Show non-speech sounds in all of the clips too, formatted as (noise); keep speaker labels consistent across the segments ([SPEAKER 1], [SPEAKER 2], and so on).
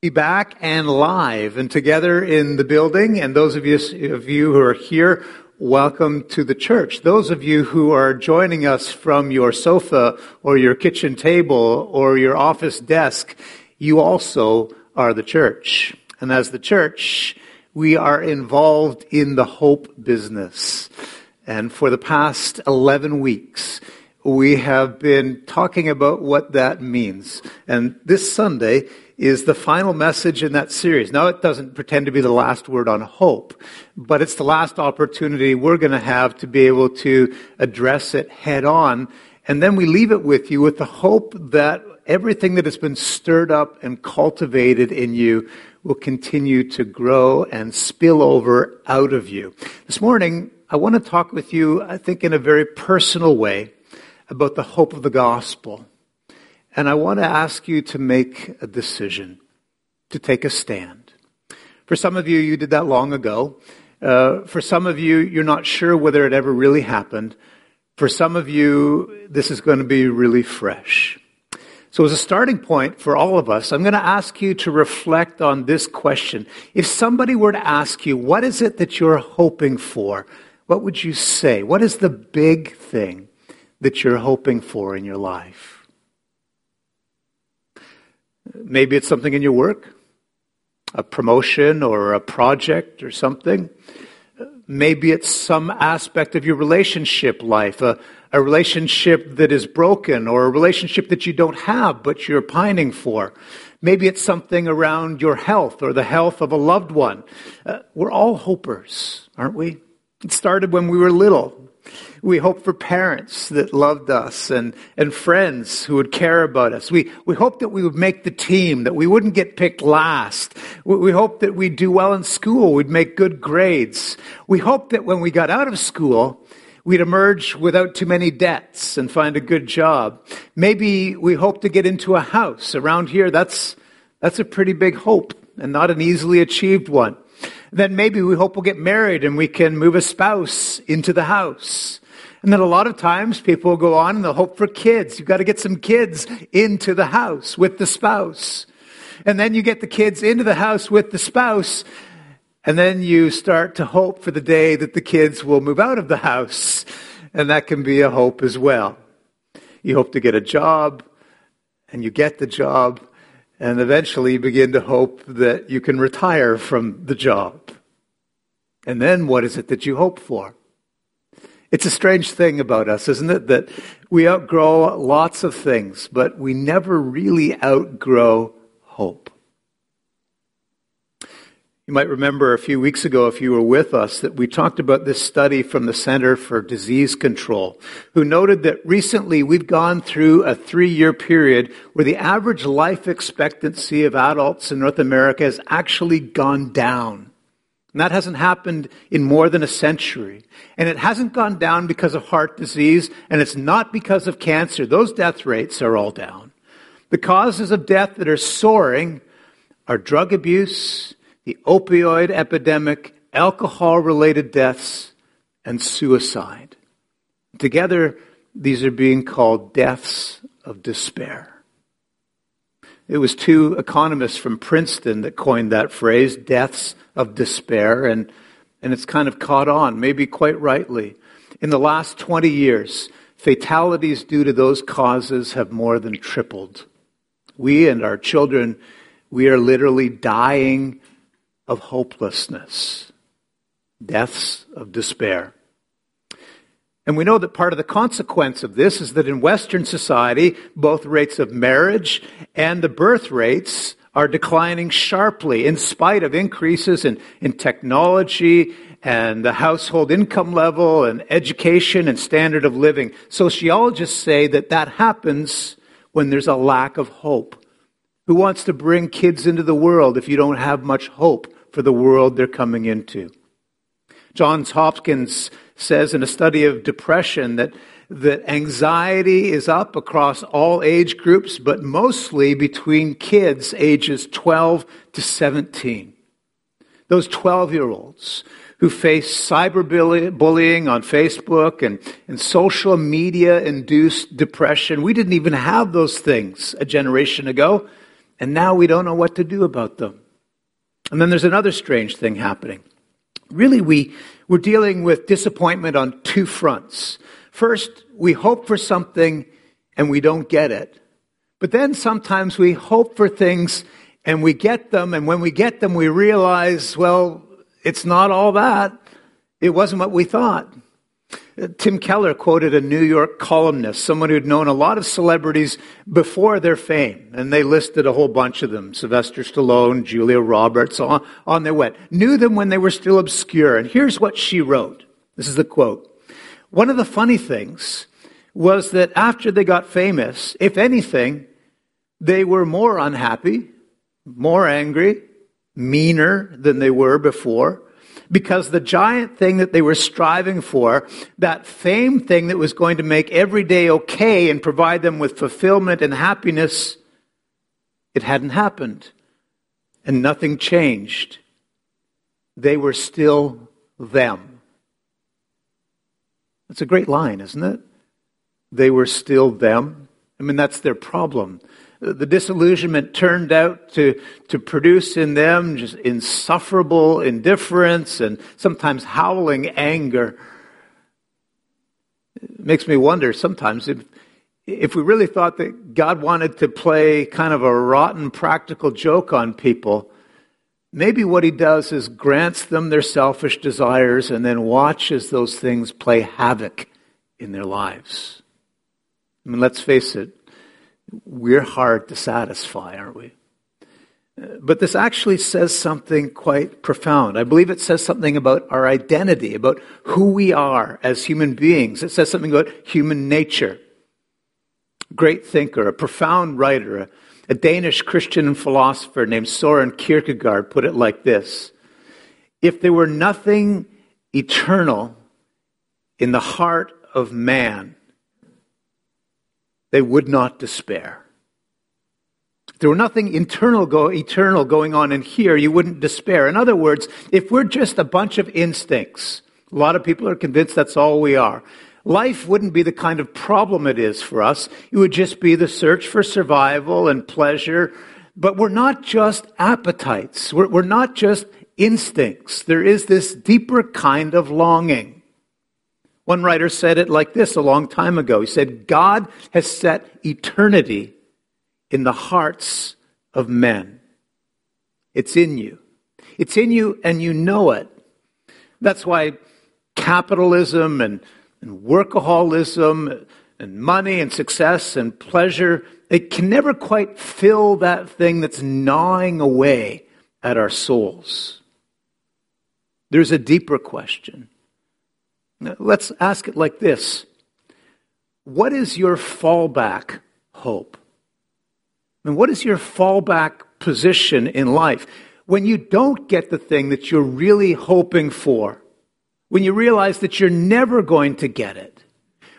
[SPEAKER 1] be back and live and together in the building. And those of you, of you who are here, welcome to the church. Those of you who are joining us from your sofa or your kitchen table or your office desk, you also are the church. And as the church, we are involved in the hope business. And for the past 11 weeks, we have been talking about what that means. And this Sunday, is the final message in that series. Now, it doesn't pretend to be the last word on hope, but it's the last opportunity we're going to have to be able to address it head on. And then we leave it with you with the hope that everything that has been stirred up and cultivated in you will continue to grow and spill over out of you. This morning, I want to talk with you, I think, in a very personal way about the hope of the gospel. And I want to ask you to make a decision, to take a stand. For some of you, you did that long ago. Uh, for some of you, you're not sure whether it ever really happened. For some of you, this is going to be really fresh. So, as a starting point for all of us, I'm going to ask you to reflect on this question. If somebody were to ask you, what is it that you're hoping for? What would you say? What is the big thing that you're hoping for in your life? Maybe it's something in your work, a promotion or a project or something. Maybe it's some aspect of your relationship life, a, a relationship that is broken or a relationship that you don't have but you're pining for. Maybe it's something around your health or the health of a loved one. Uh, we're all hopers, aren't we? It started when we were little. We hope for parents that loved us and, and friends who would care about us. We, we hope that we would make the team, that we wouldn't get picked last. We, we hope that we'd do well in school, we'd make good grades. We hope that when we got out of school, we'd emerge without too many debts and find a good job. Maybe we hope to get into a house. Around here, that's, that's a pretty big hope and not an easily achieved one. Then maybe we hope we'll get married and we can move a spouse into the house. And then a lot of times people will go on and they'll hope for kids. You've got to get some kids into the house with the spouse. And then you get the kids into the house with the spouse. And then you start to hope for the day that the kids will move out of the house. And that can be a hope as well. You hope to get a job and you get the job. And eventually you begin to hope that you can retire from the job. And then what is it that you hope for? It's a strange thing about us, isn't it? That we outgrow lots of things, but we never really outgrow hope. You might remember a few weeks ago, if you were with us, that we talked about this study from the Center for Disease Control, who noted that recently we've gone through a three year period where the average life expectancy of adults in North America has actually gone down. And that hasn't happened in more than a century. And it hasn't gone down because of heart disease, and it's not because of cancer. Those death rates are all down. The causes of death that are soaring are drug abuse, the opioid epidemic, alcohol related deaths, and suicide. Together, these are being called deaths of despair. It was two economists from Princeton that coined that phrase, deaths of despair, and, and it's kind of caught on, maybe quite rightly. In the last 20 years, fatalities due to those causes have more than tripled. We and our children, we are literally dying of hopelessness, deaths of despair. And we know that part of the consequence of this is that in Western society, both rates of marriage and the birth rates are declining sharply in spite of increases in, in technology and the household income level and education and standard of living. Sociologists say that that happens when there's a lack of hope. Who wants to bring kids into the world if you don't have much hope for the world they're coming into? Johns Hopkins says in a study of depression that that anxiety is up across all age groups, but mostly between kids ages 12 to 17. Those 12 year olds who face cyberbullying on Facebook and, and social media induced depression. We didn't even have those things a generation ago. and now we don't know what to do about them. And then there's another strange thing happening. Really, we, we're dealing with disappointment on two fronts. First, we hope for something and we don't get it. But then sometimes we hope for things and we get them, and when we get them, we realize, well, it's not all that. It wasn't what we thought. Tim Keller quoted a New York columnist, someone who'd known a lot of celebrities before their fame, and they listed a whole bunch of them Sylvester Stallone, Julia Roberts, on, on their way. Knew them when they were still obscure. And here's what she wrote this is the quote One of the funny things was that after they got famous, if anything, they were more unhappy, more angry, meaner than they were before because the giant thing that they were striving for, that fame thing that was going to make every day okay and provide them with fulfillment and happiness, it hadn't happened. And nothing changed. They were still them. That's a great line, isn't it? They were still them. I mean, that's their problem the disillusionment turned out to, to produce in them just insufferable indifference and sometimes howling anger. It makes me wonder sometimes if, if we really thought that God wanted to play kind of a rotten practical joke on people, maybe what he does is grants them their selfish desires and then watches those things play havoc in their lives. I mean, let's face it, we're hard to satisfy, aren't we? Uh, but this actually says something quite profound. I believe it says something about our identity, about who we are as human beings. It says something about human nature. Great thinker, a profound writer, a, a Danish Christian philosopher named Soren Kierkegaard put it like this If there were nothing eternal in the heart of man, they would not despair. If there were nothing internal go, eternal going on in here, you wouldn't despair. In other words, if we're just a bunch of instincts, a lot of people are convinced that's all we are. Life wouldn't be the kind of problem it is for us. It would just be the search for survival and pleasure. But we're not just appetites. We're, we're not just instincts. There is this deeper kind of longing. One writer said it like this a long time ago. He said, God has set eternity in the hearts of men. It's in you. It's in you and you know it. That's why capitalism and, and workaholism and money and success and pleasure, it can never quite fill that thing that's gnawing away at our souls. There's a deeper question. Let's ask it like this What is your fallback hope? And what is your fallback position in life? When you don't get the thing that you're really hoping for, when you realize that you're never going to get it,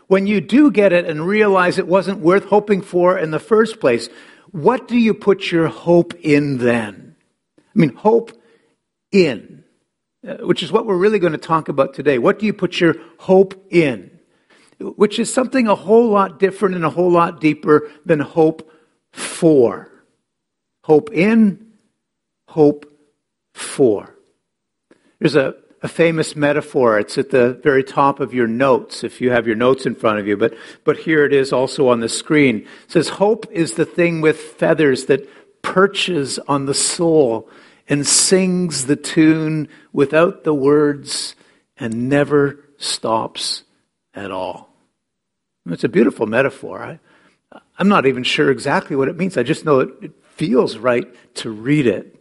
[SPEAKER 1] when you do get it and realize it wasn't worth hoping for in the first place, what do you put your hope in then? I mean, hope in. Uh, which is what we're really going to talk about today. What do you put your hope in? Which is something a whole lot different and a whole lot deeper than hope for. Hope in, hope for. There's a, a famous metaphor. It's at the very top of your notes if you have your notes in front of you, but, but here it is also on the screen. It says, Hope is the thing with feathers that perches on the soul and sings the tune without the words and never stops at all. It's a beautiful metaphor. I, I'm not even sure exactly what it means. I just know it, it feels right to read it.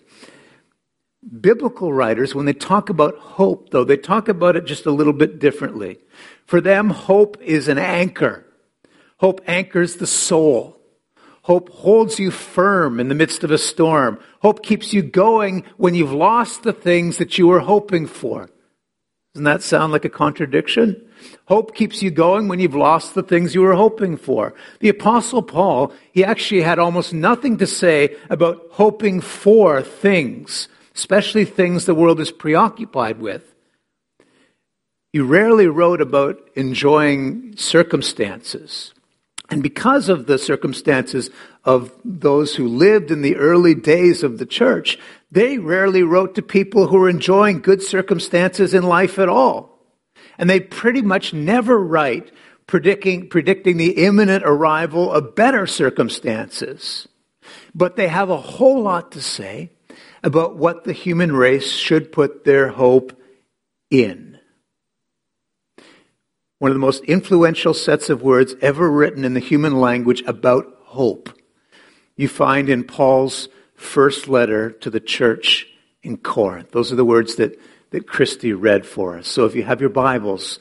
[SPEAKER 1] Biblical writers, when they talk about hope, though, they talk about it just a little bit differently. For them, hope is an anchor. Hope anchors the soul. Hope holds you firm in the midst of a storm. Hope keeps you going when you've lost the things that you were hoping for. Doesn't that sound like a contradiction? Hope keeps you going when you've lost the things you were hoping for. The apostle Paul, he actually had almost nothing to say about hoping for things, especially things the world is preoccupied with. He rarely wrote about enjoying circumstances. And because of the circumstances of those who lived in the early days of the church, they rarely wrote to people who were enjoying good circumstances in life at all. And they pretty much never write predicting, predicting the imminent arrival of better circumstances. But they have a whole lot to say about what the human race should put their hope in. One of the most influential sets of words ever written in the human language about hope you find in Paul's first letter to the church in Corinth. Those are the words that, that Christy read for us. So if you have your Bibles,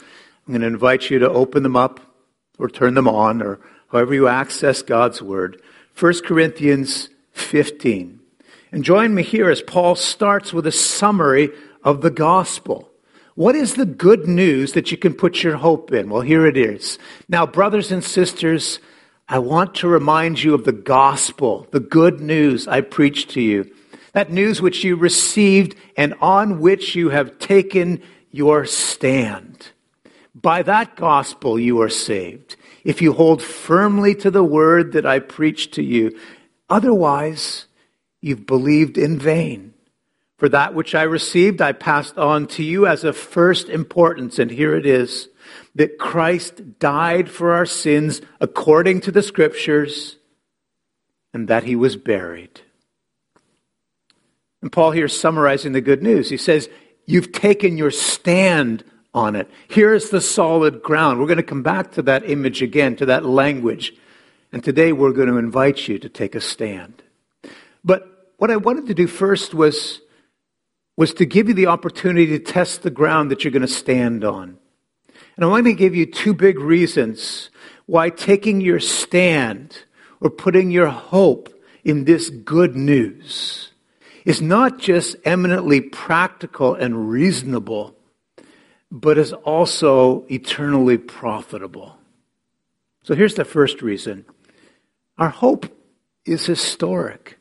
[SPEAKER 1] I'm going to invite you to open them up or turn them on or however you access God's Word. 1 Corinthians 15. And join me here as Paul starts with a summary of the gospel. What is the good news that you can put your hope in? Well, here it is. Now, brothers and sisters, I want to remind you of the gospel, the good news I preached to you. That news which you received and on which you have taken your stand. By that gospel you are saved. If you hold firmly to the word that I preached to you, otherwise you've believed in vain. For that which I received, I passed on to you as of first importance, and here it is that Christ died for our sins according to the Scriptures, and that he was buried. And Paul here is summarizing the good news. He says, You've taken your stand on it. Here is the solid ground. We're going to come back to that image again, to that language. And today we're going to invite you to take a stand. But what I wanted to do first was, was to give you the opportunity to test the ground that you're going to stand on. And I want to give you two big reasons why taking your stand or putting your hope in this good news is not just eminently practical and reasonable, but is also eternally profitable. So here's the first reason our hope is historic.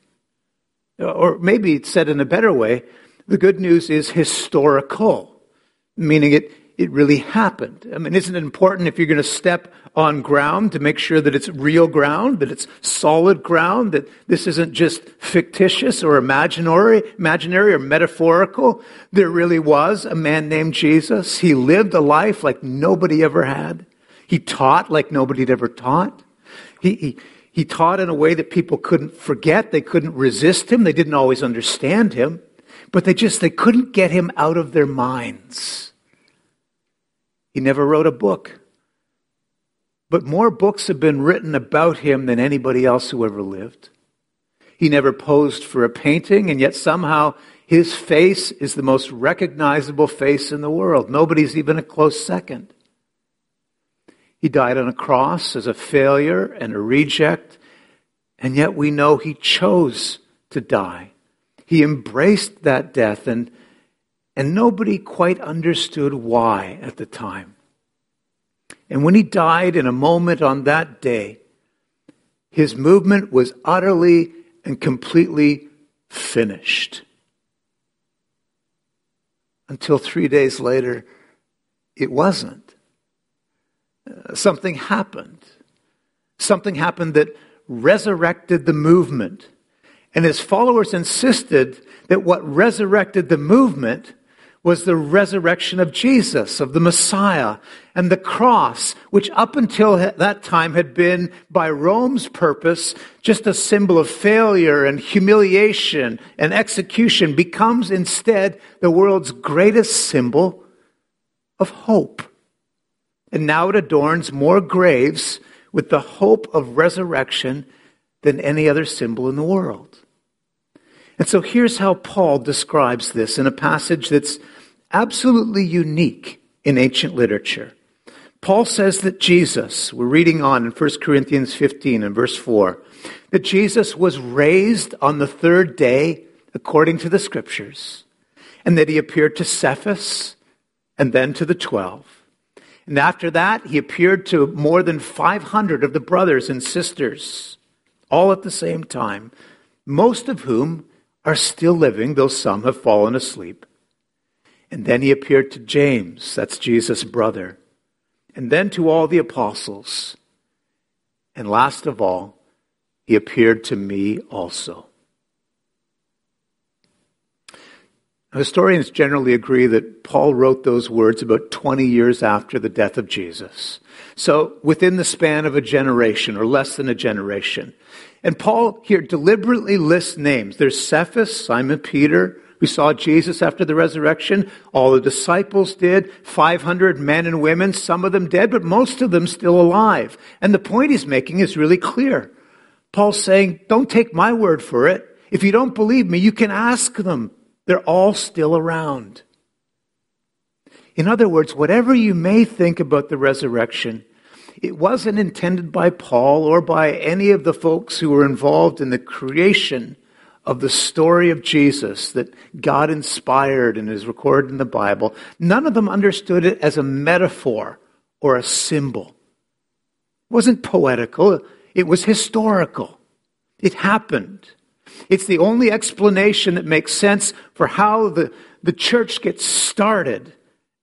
[SPEAKER 1] Or maybe it's said in a better way, the good news is historical, meaning it, it really happened. I mean, isn't it important if you're going to step on ground to make sure that it's real ground, that it's solid ground, that this isn't just fictitious or imaginary, imaginary or metaphorical? There really was a man named Jesus. He lived a life like nobody ever had. He taught like nobody had ever taught. He, he, he taught in a way that people couldn't forget. They couldn't resist him. They didn't always understand him, but they just, they couldn't get him out of their minds. He never wrote a book. But more books have been written about him than anybody else who ever lived. He never posed for a painting, and yet somehow his face is the most recognizable face in the world. Nobody's even a close second. He died on a cross as a failure and a reject, and yet we know he chose to die. He embraced that death and and nobody quite understood why at the time. And when he died in a moment on that day, his movement was utterly and completely finished. Until three days later, it wasn't. Uh, something happened. Something happened that resurrected the movement. And his followers insisted that what resurrected the movement was the resurrection of Jesus, of the Messiah, and the cross, which up until that time had been, by Rome's purpose, just a symbol of failure and humiliation and execution, becomes instead the world's greatest symbol of hope. And now it adorns more graves with the hope of resurrection than any other symbol in the world. And so here's how Paul describes this in a passage that's absolutely unique in ancient literature. Paul says that Jesus, we're reading on in 1 Corinthians 15 and verse 4, that Jesus was raised on the third day according to the scriptures, and that he appeared to Cephas and then to the twelve. And after that, he appeared to more than 500 of the brothers and sisters, all at the same time, most of whom are still living, though some have fallen asleep. And then he appeared to James, that's Jesus' brother, and then to all the apostles. And last of all, he appeared to me also. Historians generally agree that Paul wrote those words about 20 years after the death of Jesus. So within the span of a generation or less than a generation. And Paul here deliberately lists names. There's Cephas, Simon Peter, who saw Jesus after the resurrection. All the disciples did. 500 men and women, some of them dead, but most of them still alive. And the point he's making is really clear. Paul's saying, don't take my word for it. If you don't believe me, you can ask them. They're all still around. In other words, whatever you may think about the resurrection, it wasn't intended by Paul or by any of the folks who were involved in the creation of the story of Jesus that God inspired and is recorded in the Bible. None of them understood it as a metaphor or a symbol. It wasn't poetical, it was historical. It happened. It's the only explanation that makes sense for how the, the church gets started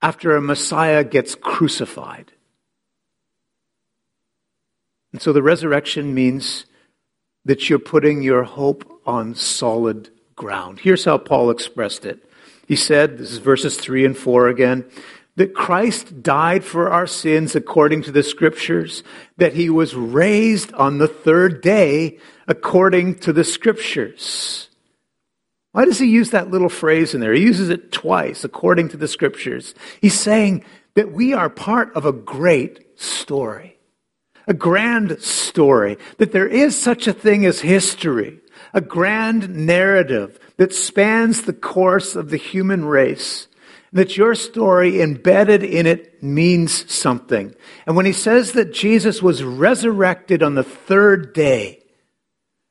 [SPEAKER 1] after a Messiah gets crucified. And so the resurrection means that you're putting your hope on solid ground. Here's how Paul expressed it. He said, this is verses 3 and 4 again, that Christ died for our sins according to the scriptures, that he was raised on the third day according to the scriptures. Why does he use that little phrase in there? He uses it twice, according to the scriptures. He's saying that we are part of a great story, a grand story, that there is such a thing as history, a grand narrative that spans the course of the human race that your story embedded in it means something. And when he says that Jesus was resurrected on the third day,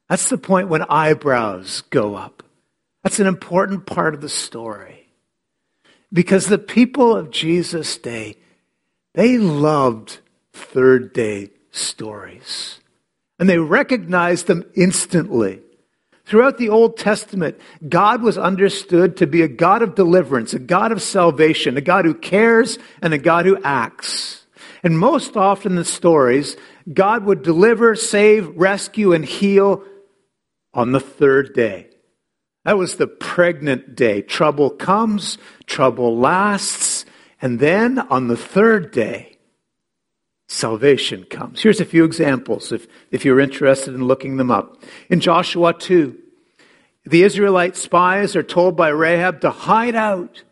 [SPEAKER 1] that's the point when eyebrows go up. That's an important part of the story. Because the people of Jesus' day, they loved third day stories. And they recognized them instantly. Throughout the Old Testament, God was understood to be a God of deliverance, a God of salvation, a God who cares, and a God who acts. And most often in the stories, God would deliver, save, rescue, and heal on the third day. That was the pregnant day. Trouble comes, trouble lasts, and then on the third day, salvation comes. Here's a few examples if, if you're interested in looking them up. In Joshua 2, the Israelite spies are told by Rahab to hide out.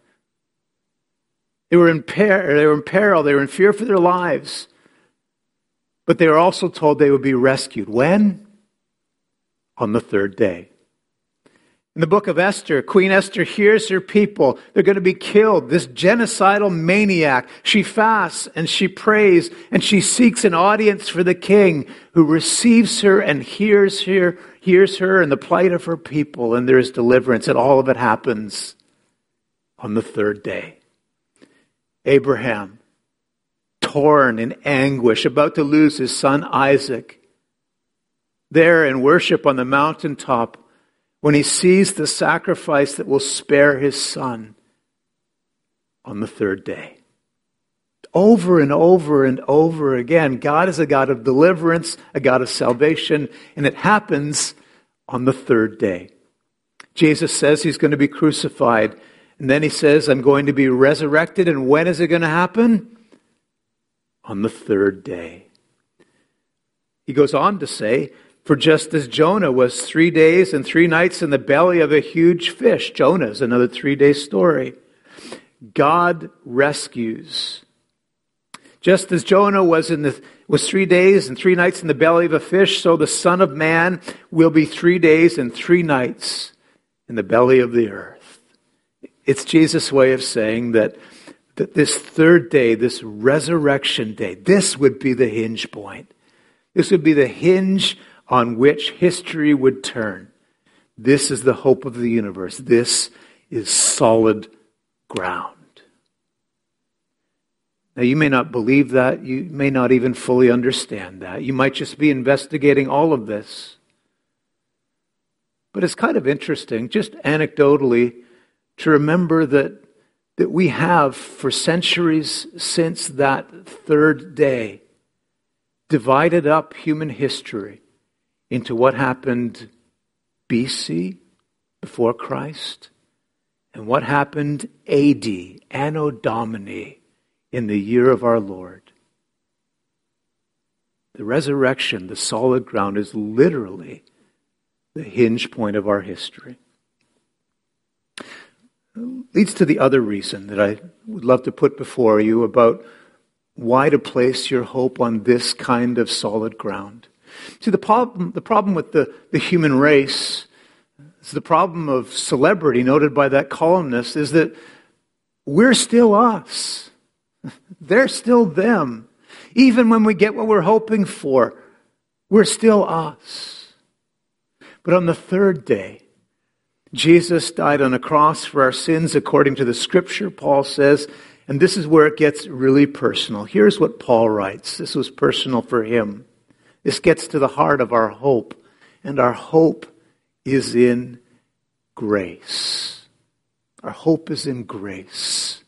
[SPEAKER 1] They were in, per- they were in peril, they were in fear for their lives. But they were also told they would be rescued. When? On the third day. In the book of Esther, Queen Esther hears her people. They're going to be killed. This genocidal maniac. She fasts and she prays and she seeks an audience for the king who receives her and hears her, hears her and the plight of her people. And there is deliverance. And all of it happens on the third day. Abraham, torn in anguish, about to lose his son Isaac, there in worship on the mountaintop when he sees the sacrifice that will spare his son on the third day. Over and over and over again, God is a God of deliverance, a God of salvation, and it happens on the third day. Jesus says he's going to be crucified, and then he says, I'm going to be resurrected, and when is it going to happen? On the third day. He goes on to say, for just as Jonah was three days and three nights in the belly of a huge fish, Jonah is another three day story. God rescues. Just as Jonah was in the was three days and three nights in the belly of a fish, so the Son of Man will be three days and three nights in the belly of the earth. It's Jesus' way of saying that, that this third day, this resurrection day, this would be the hinge point. This would be the hinge on which history would turn. This is the hope of the universe. This is solid ground. Now, you may not believe that. You may not even fully understand that. You might just be investigating all of this. But it's kind of interesting, just anecdotally, to remember that, that we have, for centuries since that third day, divided up human history into what happened BC, before Christ, and what happened AD, Anno Domini, in the year of our Lord. The resurrection, the solid ground, is literally the hinge point of our history. Leads to the other reason that I would love to put before you about why to place your hope on this kind of solid ground. See, the problem, the problem with the, the human race is the problem of celebrity noted by that columnist is that we're still us. (laughs) They're still them. Even when we get what we're hoping for, we're still us. But on the third day, Jesus died on a cross for our sins according to the scripture, Paul says, and this is where it gets really personal. Here's what Paul writes. This was personal for him. This gets to the heart of our hope, and our hope is in grace. Our hope is in grace.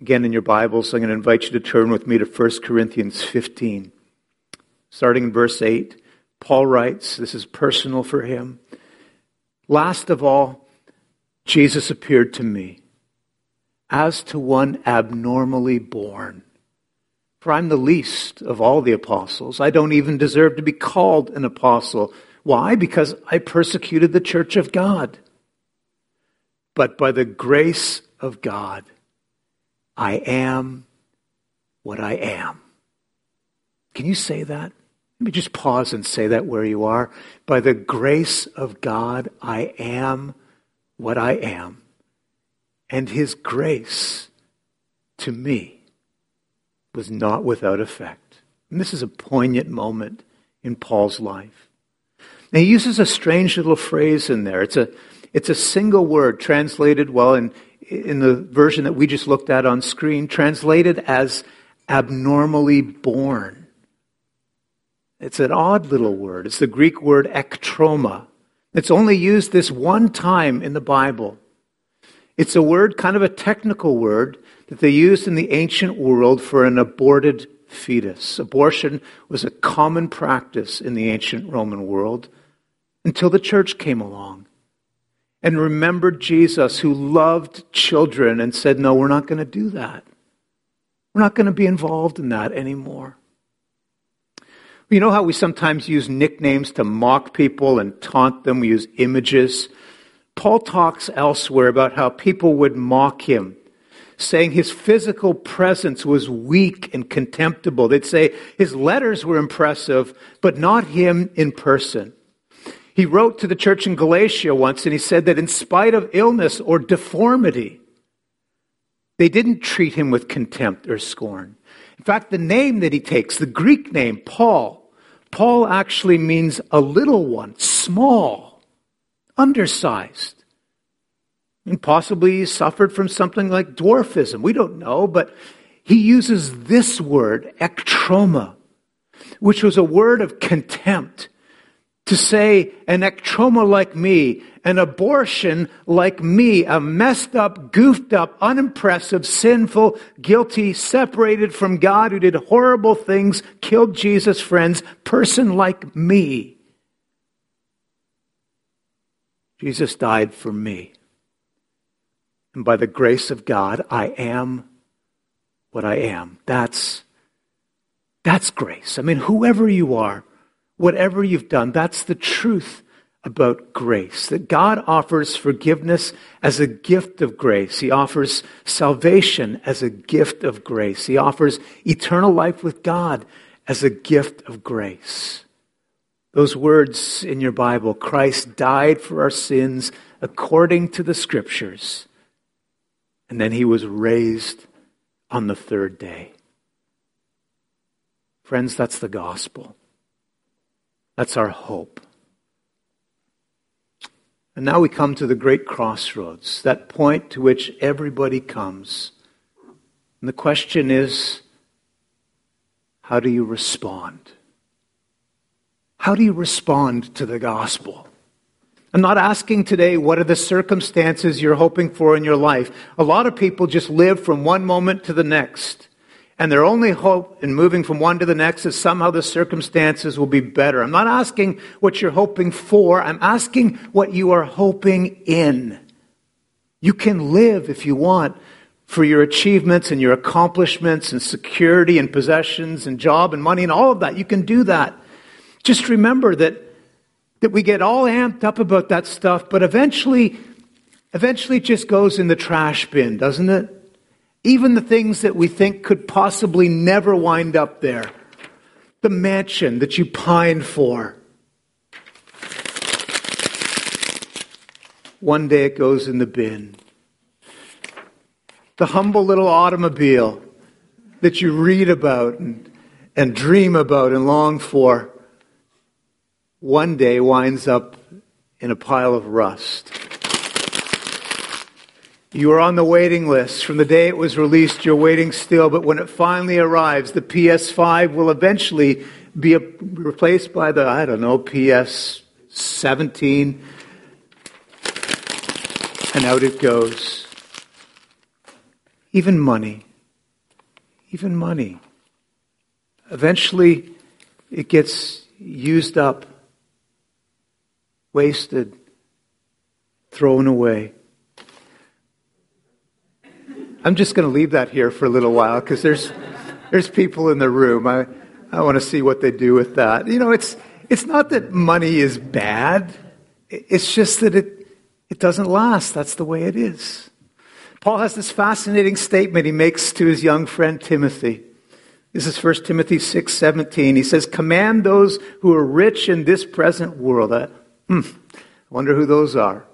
[SPEAKER 1] Again, in your Bibles, I'm going to invite you to turn with me to 1 Corinthians 15. Starting in verse 8, Paul writes, this is personal for him. Last of all, Jesus appeared to me as to one abnormally born. For I'm the least of all the apostles. I don't even deserve to be called an apostle. Why? Because I persecuted the church of God. But by the grace of God, I am what I am. Can you say that? Let me just pause and say that where you are. By the grace of God, I am what I am. And His grace to me was not without effect. And this is a poignant moment in Paul's life. Now, he uses a strange little phrase in there. It's a, it's a single word translated, well, in, in the version that we just looked at on screen, translated as abnormally born. It's an odd little word. It's the Greek word ektroma. It's only used this one time in the Bible. It's a word, kind of a technical word, that they used in the ancient world for an aborted fetus. Abortion was a common practice in the ancient Roman world until the church came along and remembered Jesus who loved children and said, No, we're not going to do that. We're not going to be involved in that anymore. You know how we sometimes use nicknames to mock people and taunt them? We use images. Paul talks elsewhere about how people would mock him saying his physical presence was weak and contemptible. They'd say his letters were impressive, but not him in person. He wrote to the church in Galatia once and he said that in spite of illness or deformity, they didn't treat him with contempt or scorn. In fact, the name that he takes, the Greek name, Paul, Paul actually means a little one, small, undersized. And possibly he suffered from something like dwarfism. We don't know, but he uses this word, ektroma, which was a word of contempt to say an ectroma like me, an abortion like me, a messed up, goofed up, unimpressive, sinful, guilty, separated from God who did horrible things, killed Jesus' friends, person like me. Jesus died for me. And by the grace of God, I am what I am. That's, that's grace. I mean, whoever you are, whatever you've done, that's the truth about grace. That God offers forgiveness as a gift of grace. He offers salvation as a gift of grace. He offers eternal life with God as a gift of grace. Those words in your Bible Christ died for our sins according to the Scriptures and then he was raised on the third day. Friends, that's the gospel. That's our hope. And now we come to the great crossroads, that point to which everybody comes. And the question is how do you respond? How do you respond to the gospel? I'm not asking today what are the circumstances you're hoping for in your life. A lot of people just live from one moment to the next. And their only hope in moving from one to the next is somehow the circumstances will be better. I'm not asking what you're hoping for, I'm asking what you are hoping in. You can live if you want for your achievements and your accomplishments and security and possessions and job and money and all of that. You can do that. Just remember that, that we get all amped up about that stuff, but eventually, eventually it just goes in the trash bin, doesn't it? Even the things that we think could possibly never wind up there. The mansion that you pined for. One day it goes in the bin. The humble little automobile that you read about and, and dream about and long for one day winds up in a pile of rust. You are on the waiting list. From the day it was released, you're waiting still, but when it finally arrives, the PS5 will eventually be replaced by the, I don't know, PS 17. And out it goes. Even money. Even money. Eventually, it gets used up, wasted, thrown away. I'm just going to leave that here for a little while because there's, there's people in the room. I, I want to see what they do with that. You know, it's, it's not that money is bad, it's just that it, it doesn't last. That's the way it is. Paul has this fascinating statement he makes to his young friend Timothy. This is 1 Timothy 6 17. He says, Command those who are rich in this present world. Uh, hmm, I wonder who those are.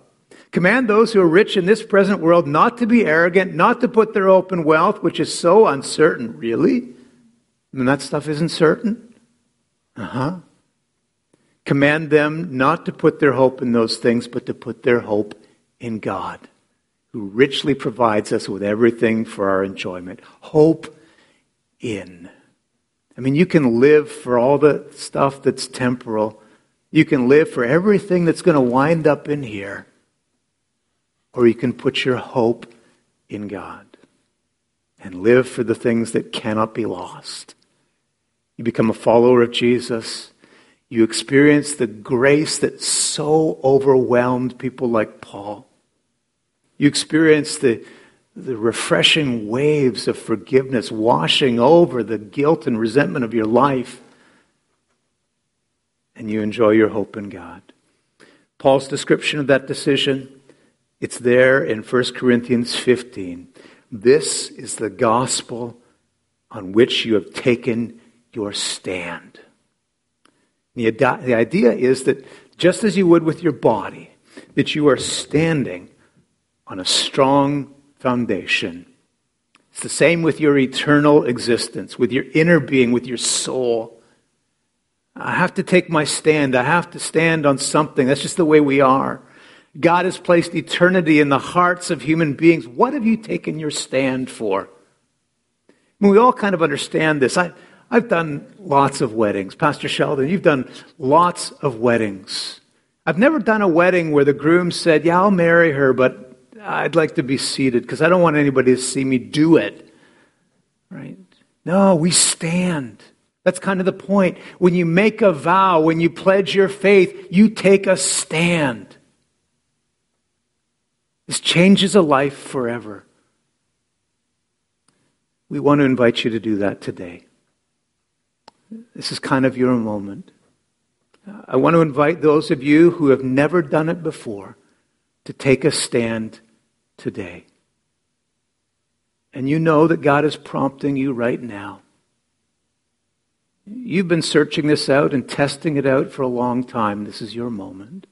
[SPEAKER 1] Command those who are rich in this present world not to be arrogant, not to put their hope in wealth, which is so uncertain. Really? And that stuff isn't certain? Uh huh. Command them not to put their hope in those things, but to put their hope in God, who richly provides us with everything for our enjoyment. Hope in. I mean, you can live for all the stuff that's temporal. You can live for everything that's going to wind up in here or you can put your hope in God and live for the things that cannot be lost. You become a follower of Jesus. You experience the grace that so overwhelmed people like Paul. You experience the, the refreshing waves of forgiveness washing over the guilt and resentment of your life. And you enjoy your hope in God. Paul's description of that decision it's there in 1 Corinthians 15. This is the gospel on which you have taken your stand. The, the idea is that just as you would with your body, that you are standing on a strong foundation. It's the same with your eternal existence, with your inner being, with your soul. I have to take my stand. I have to stand on something. That's just the way we are. God has placed eternity in the hearts of human beings. What have you taken your stand for? I mean, we all kind of understand this. I, I've done lots of weddings. Pastor Sheldon, you've done lots of weddings. I've never done a wedding where the groom said, Yeah, I'll marry her, but I'd like to be seated because I don't want anybody to see me do it. Right? No, we stand. That's kind of the point. When you make a vow, when you pledge your faith, you take a stand. This changes a life forever. We want to invite you to do that today. This is kind of your moment. I want to invite those of you who have never done it before to take a stand today. And you know that God is prompting you right now. You've been searching this out and testing it out for a long time. This is your moment.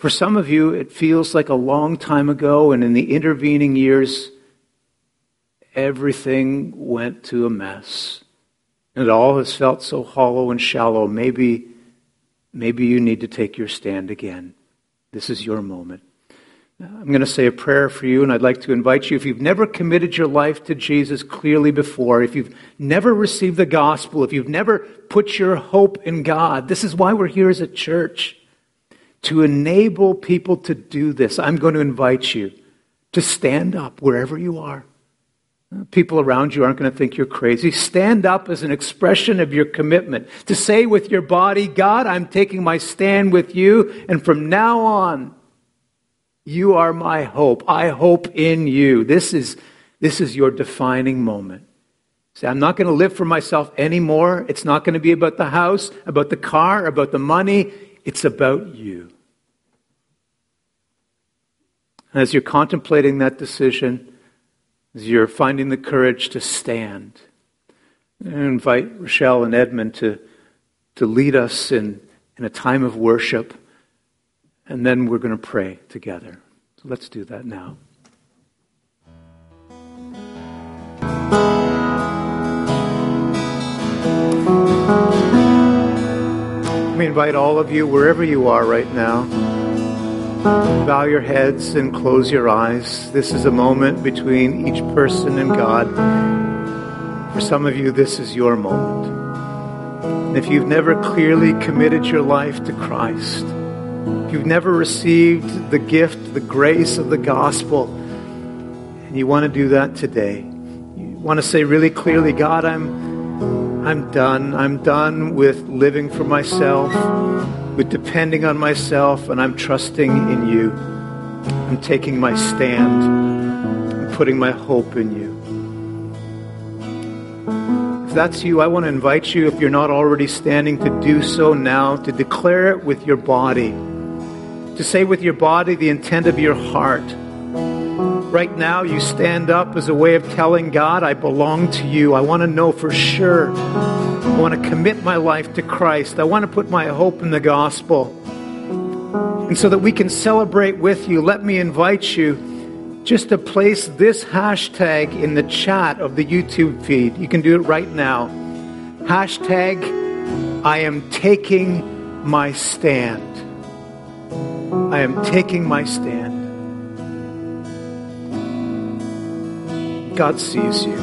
[SPEAKER 1] For some of you, it feels like a long time ago, and in the intervening years, everything went to a mess. And it all has felt so hollow and shallow. Maybe, maybe you need to take your stand again. This is your moment. I'm going to say a prayer for you, and I'd like to invite you, if you've never committed your life to Jesus clearly before, if you've never received the gospel, if you've never put your hope in God, this is why we're here as a church to enable people to do this, I'm going to invite you to stand up wherever you are. People around you aren't going to think you're crazy. Stand up as an expression of your commitment to say with your body, God, I'm taking my stand with you, and from now on, you are my hope. I hope in you. This is, this is your defining moment. Say, I'm not going to live for myself anymore. It's not going to be about the house, about the car, about the money. It's about you. As you're contemplating that decision, as you're finding the courage to stand, I invite Rochelle and Edmund to, to lead us in, in a time of worship, and then we're going to pray together. So let's do that now. We invite all of you, wherever you are right now, bow your heads and close your eyes. This is a moment between each person and God. For some of you, this is your moment. And if you've never clearly committed your life to Christ, if you've never received the gift, the grace of the gospel, and you want to do that today, you want to say really clearly, God, I'm, I'm done. I'm done with living for myself with depending on myself, and I'm trusting in you. I'm taking my stand. I'm putting my hope in you. If that's you, I want to invite you, if you're not already standing, to do so now, to declare it with your body, to say with your body the intent of your heart. Right now, you stand up as a way of telling God, I belong to you. I want to know for sure I want to commit my life to Christ. I want to put my hope in the gospel. And so that we can celebrate with you, let me invite you just to place this hashtag in the chat of the YouTube feed. You can do it right now. Hashtag, I am taking my stand. I am taking my stand. God sees you.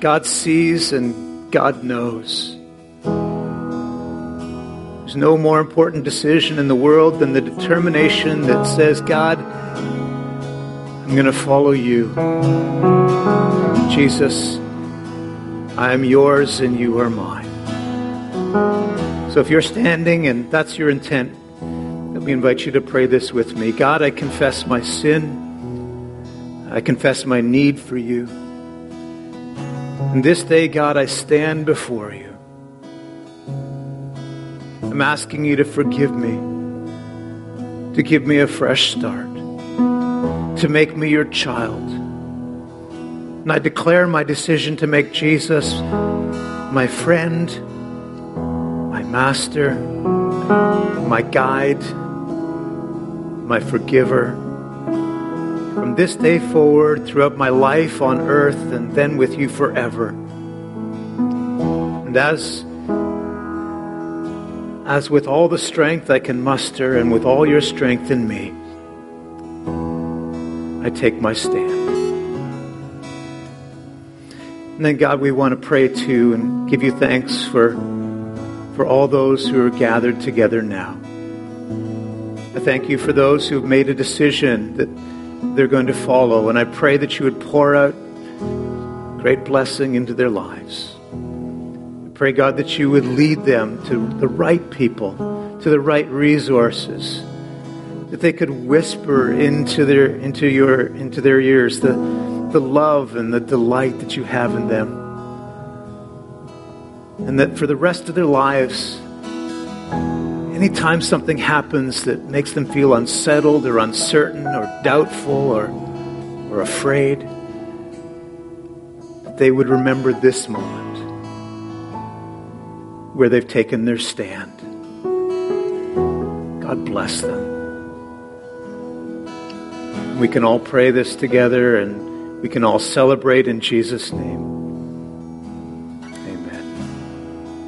[SPEAKER 1] God sees and God knows. There's no more important decision in the world than the determination that says, God, I'm going to follow you. Jesus, I am yours and you are mine. So if you're standing and that's your intent, let me invite you to pray this with me. God, I confess my sin. I confess my need for you. And this day, God, I stand before you. I'm asking you to forgive me, to give me a fresh start, to make me your child. And I declare my decision to make Jesus my friend, my master, my guide, my forgiver from this day forward throughout my life on earth and then with you forever. And as as with all the strength I can muster and with all your strength in me, I take my stand. And then, God, we want to pray to and give you thanks for, for all those who are gathered together now. I thank you for those who have made a decision that they're going to follow. And I pray that you would pour out great blessing into their lives. I pray, God, that you would lead them to the right people, to the right resources, that they could whisper into their into your into their ears the the love and the delight that you have in them. And that for the rest of their lives, anytime something happens that makes them feel unsettled or uncertain or doubtful or, or afraid, they would remember this moment where they've taken their stand. God bless them. We can all pray this together and we can all celebrate in Jesus' name.